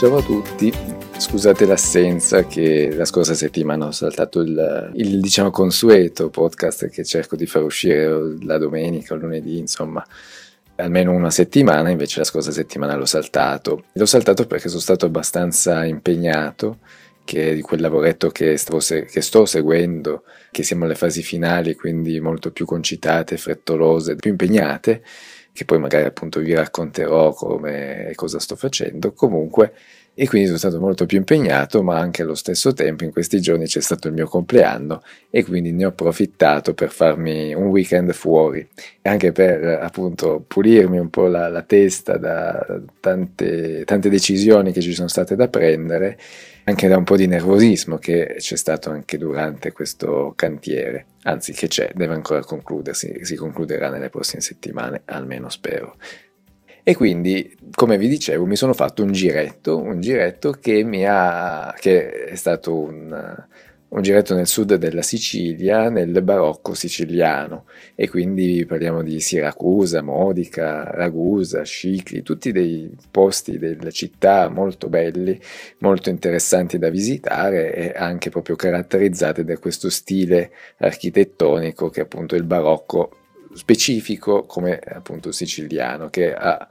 Ciao a tutti, scusate l'assenza che la scorsa settimana ho saltato il, il, diciamo consueto podcast che cerco di far uscire la domenica o lunedì, insomma almeno una settimana, invece la scorsa settimana l'ho saltato. L'ho saltato perché sono stato abbastanza impegnato di quel lavoretto che, se- che, sto seguendo, che siamo alle fasi finali, quindi molto più concitate, frettolose, più impegnate, che poi magari appunto vi racconterò come cosa sto facendo. Comunque e quindi sono stato molto più impegnato, ma anche allo stesso tempo in questi giorni c'è stato il mio compleanno e quindi ne ho approfittato per farmi un weekend fuori anche per appunto pulirmi un po' la, la testa da tante, tante decisioni che ci sono state da prendere, anche da un po' di nervosismo che c'è stato anche durante questo cantiere, anzi che c'è, deve ancora concludersi, si concluderà nelle prossime settimane, almeno spero. E quindi, come vi dicevo, mi sono fatto un giretto, un giretto che ha, che è stato un, un giretto nel sud della Sicilia, nel barocco siciliano, e quindi parliamo di Siracusa, Modica, Ragusa, Scicli, tutti dei posti delle città molto belli, molto interessanti da visitare e anche proprio caratterizzate da questo stile architettonico che appunto il barocco specifico come appunto siciliano che ha,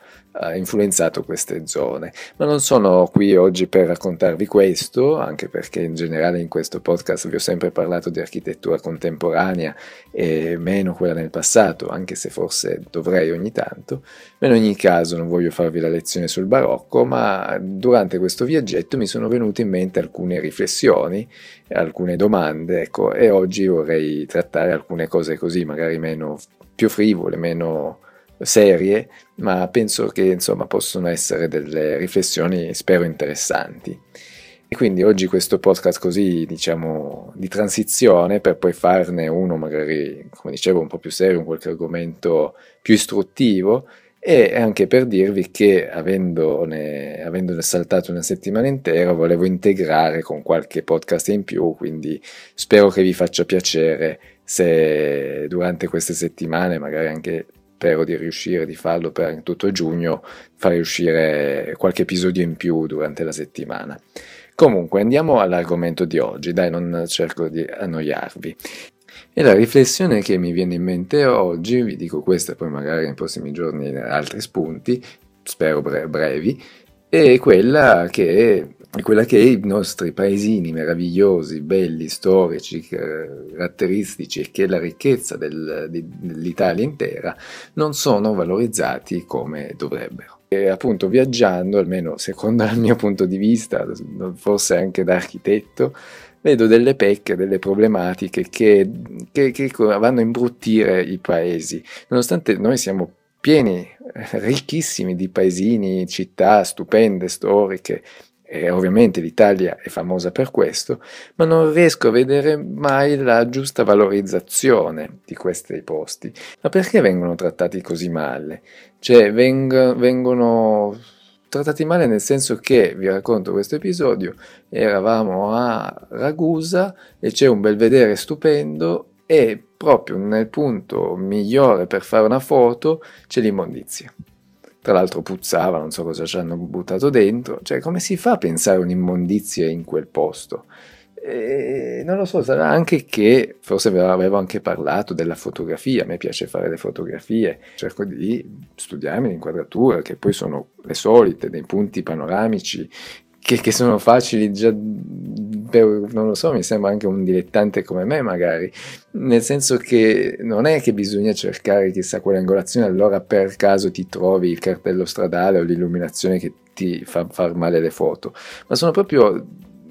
influenzato queste zone. Ma non sono qui oggi per raccontarvi questo, anche perché in generale in questo podcast vi ho sempre parlato di architettura contemporanea e meno quella nel passato, anche se forse dovrei ogni tanto. Ma in ogni caso non voglio farvi la lezione sul barocco, ma durante questo viaggetto mi sono venute in mente alcune riflessioni, alcune domande, ecco, e oggi vorrei trattare alcune cose così, magari meno più frivole, meno serie, ma penso che insomma possono essere delle riflessioni spero interessanti. E quindi oggi questo podcast così, diciamo, di transizione per poi farne uno magari, come dicevo, un po' più serio, un qualche argomento più istruttivo e anche per dirvi che avendone, avendone saltato una settimana intera volevo integrare con qualche podcast in più, quindi spero che vi faccia piacere se durante queste settimane, magari anche spero di riuscire di farlo per tutto giugno, fare uscire qualche episodio in più durante la settimana. Comunque andiamo all'argomento di oggi, dai non cerco di annoiarvi. E la riflessione che mi viene in mente oggi, vi dico questa, poi magari nei prossimi giorni altri spunti, spero brevi, è quella che è quella che i nostri paesini meravigliosi, belli, storici, caratteristici e che la ricchezza del, dell'Italia intera non sono valorizzati come dovrebbero. E appunto viaggiando, almeno secondo il mio punto di vista, forse anche da architetto, vedo delle pecche, delle problematiche che, che, che vanno a imbruttire i paesi. Nonostante noi siamo pieni, ricchissimi di paesini, città stupende, storiche, e ovviamente l'Italia è famosa per questo, ma non riesco a vedere mai la giusta valorizzazione di questi posti. Ma perché vengono trattati così male? Cioè, veng- vengono trattati male nel senso che, vi racconto questo episodio, eravamo a Ragusa e c'è un belvedere stupendo e proprio nel punto migliore per fare una foto c'è l'immondizia tra l'altro puzzava, non so cosa ci hanno buttato dentro, cioè come si fa a pensare un'immondizia in quel posto? E non lo so, sarà anche che forse avevo anche parlato della fotografia, a me piace fare le fotografie, cerco di studiarmi l'inquadratura, che poi sono le solite, dei punti panoramici che, che, sono facili già per, non lo so, mi sembra anche un dilettante come me magari, nel senso che non è che bisogna cercare chissà quale angolazione, allora per caso ti trovi il cartello stradale o l'illuminazione che ti fa far male le foto, ma sono proprio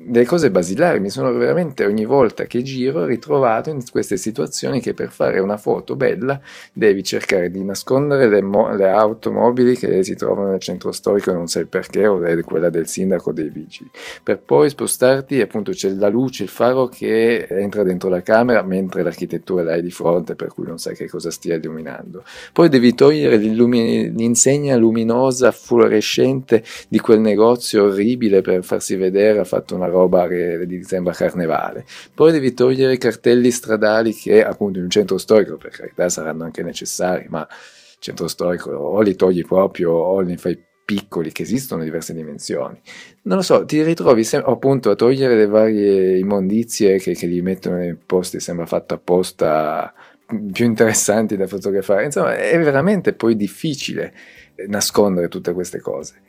delle cose basilari, mi sono veramente ogni volta che giro ritrovato in queste situazioni che per fare una foto bella devi cercare di nascondere le, mo- le automobili che si trovano nel centro storico e non sai perché, o è quella del sindaco o dei vigili, per poi spostarti appunto c'è la luce, il faro che entra dentro la camera mentre l'architettura l'hai di fronte per cui non sai che cosa stia illuminando. Poi devi togliere l'insegna luminosa fluorescente di quel negozio orribile per farsi vedere ha fatto una roba roba che sembra carnevale. Poi devi togliere i cartelli stradali che appunto in un centro storico, per carità, saranno anche necessari, ma centro storico o li togli proprio o li fai piccoli, che esistono diverse dimensioni. Non lo so, ti ritrovi sem- appunto a togliere le varie immondizie che, che li mettono nei posti, sembra fatto apposta, più interessanti da fotografare. Insomma, è veramente poi difficile nascondere tutte queste cose.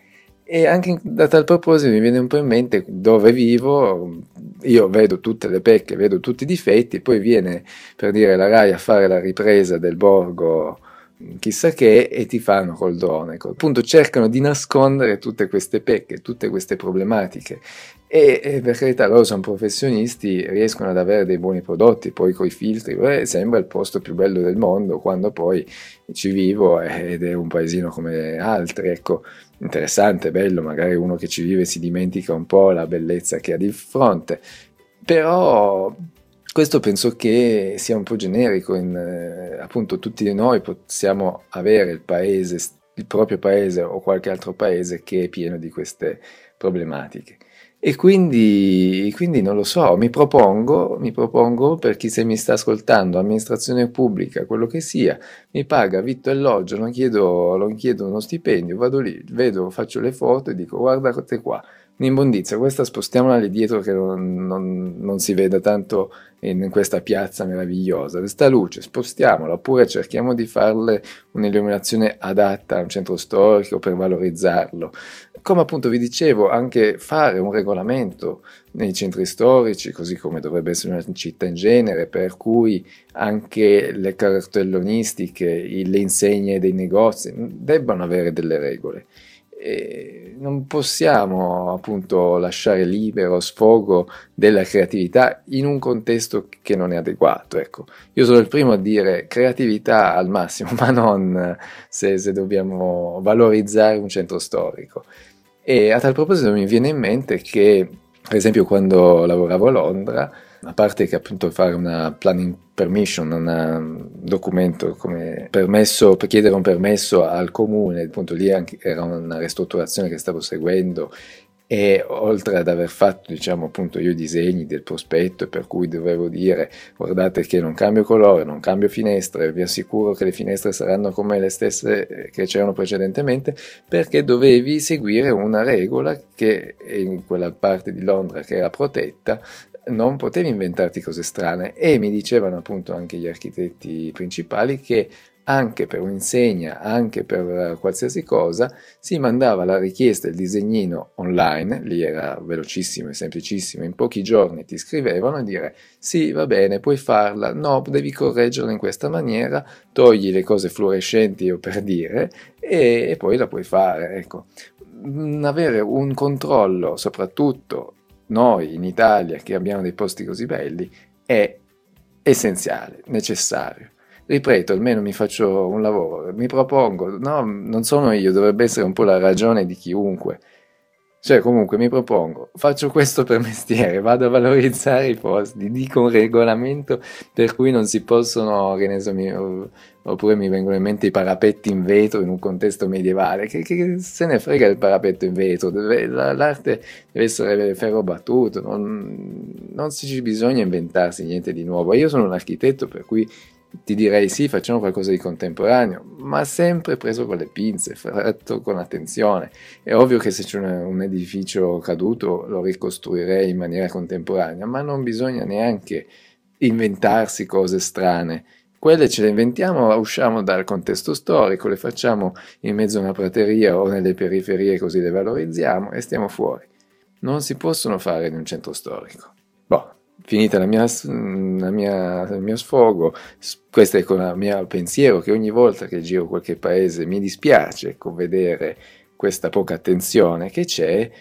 E anche da tal proposito mi viene un po' in mente dove vivo, io vedo tutte le pecche, vedo tutti i difetti, poi viene per dire la RAI a fare la ripresa del borgo chissà che e ti fanno col drone. Appunto cercano di nascondere tutte queste pecche, tutte queste problematiche e, e per carità loro sono professionisti, riescono ad avere dei buoni prodotti, poi con i filtri, beh, sembra il posto più bello del mondo quando poi ci vivo ed è un paesino come altri, ecco, interessante, bello, magari uno che ci vive si dimentica un po' la bellezza che ha di fronte, però questo penso che sia un po' generico, in, eh, appunto tutti noi possiamo avere il paese, il proprio paese o qualche altro paese che è pieno di queste problematiche. E quindi, quindi non lo so, mi propongo, mi propongo per chi se mi sta ascoltando, amministrazione pubblica, quello che sia, mi paga vitto e alloggio, non chiedo, non chiedo uno stipendio, vado lì, vedo, faccio le foto e dico guardate qua, un'immondizia, questa spostiamola lì dietro che non, non, non si veda tanto in questa piazza meravigliosa. Questa luce spostiamola oppure cerchiamo di farle un'illuminazione adatta a un centro storico per valorizzarlo. Come appunto vi dicevo, anche fare un regolamento nei centri storici, così come dovrebbe essere una città in genere, per cui anche le cartellonistiche, le insegne dei negozi debbano avere delle regole. E non possiamo appunto lasciare libero sfogo della creatività in un contesto che non è adeguato. Ecco, io sono il primo a dire creatività al massimo, ma non se, se dobbiamo valorizzare un centro storico. E a tal proposito mi viene in mente che, per esempio, quando lavoravo a Londra, a parte che appunto fare una planning permission, un documento come permesso, per chiedere un permesso al comune, appunto lì era una ristrutturazione che stavo seguendo e oltre ad aver fatto diciamo appunto io i disegni del prospetto per cui dovevo dire guardate che non cambio colore, non cambio finestre, vi assicuro che le finestre saranno come le stesse eh, che c'erano precedentemente perché dovevi seguire una regola che in quella parte di Londra che era protetta non potevi inventarti cose strane. E mi dicevano appunto anche gli architetti principali che anche per un'insegna, anche per qualsiasi cosa, si mandava la richiesta, il disegnino online, lì era velocissimo e semplicissimo, in pochi giorni ti scrivevano e dire sì, va bene, puoi farla, no, devi correggerla in questa maniera, togli le cose fluorescenti o per dire e, e poi la puoi fare, ecco. Avere un controllo, soprattutto noi in Italia che abbiamo dei posti così belli, è essenziale, necessario. Ripeto, almeno mi faccio un lavoro, mi propongo, no, non sono io, dovrebbe essere un po' la ragione di chiunque. Cioè, comunque mi propongo, faccio questo per mestiere, vado a valorizzare i posti, dico un regolamento per cui non si possono, che ne so, mi, oppure mi vengono in mente i parapetti in vetro in un contesto medievale, che, che se ne frega il parapetto in vetro, deve, l'arte deve essere ferro battuto, non, non ci bisogna inventarsi niente di nuovo. Io sono un architetto per cui ti direi sì, facciamo qualcosa di contemporaneo, ma sempre preso con le pinze, fatto con attenzione. È ovvio che se c'è un edificio caduto lo ricostruirei in maniera contemporanea, ma non bisogna neanche inventarsi cose strane. Quelle ce le inventiamo, usciamo dal contesto storico, le facciamo in mezzo a una prateria o nelle periferie così le valorizziamo e stiamo fuori. Non si possono fare in un centro storico. Boh, finita la mia, la mia, il mio sfogo, questo è il mio pensiero che ogni volta che giro qualche paese mi dispiace ecco, vedere questa poca attenzione che c'è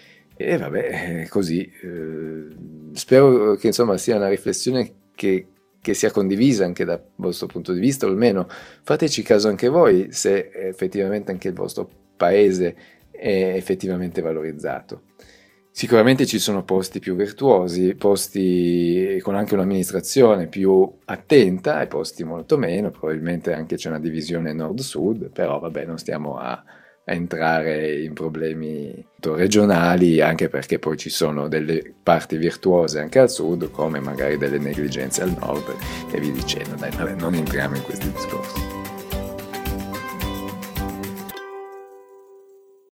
e vabbè, così. Eh, spero che insomma sia una riflessione che, che sia condivisa anche dal vostro punto di vista, o almeno fateci caso anche voi se effettivamente anche il vostro paese è effettivamente valorizzato. Sicuramente ci sono posti più virtuosi, posti con anche un'amministrazione più attenta e posti molto meno, probabilmente anche c'è una divisione nord-sud, però vabbè non stiamo a, a entrare in problemi regionali anche perché poi ci sono delle parti virtuose anche al sud come magari delle negligenze al nord e vi dicendo, dai vabbè non entriamo in questi discorsi.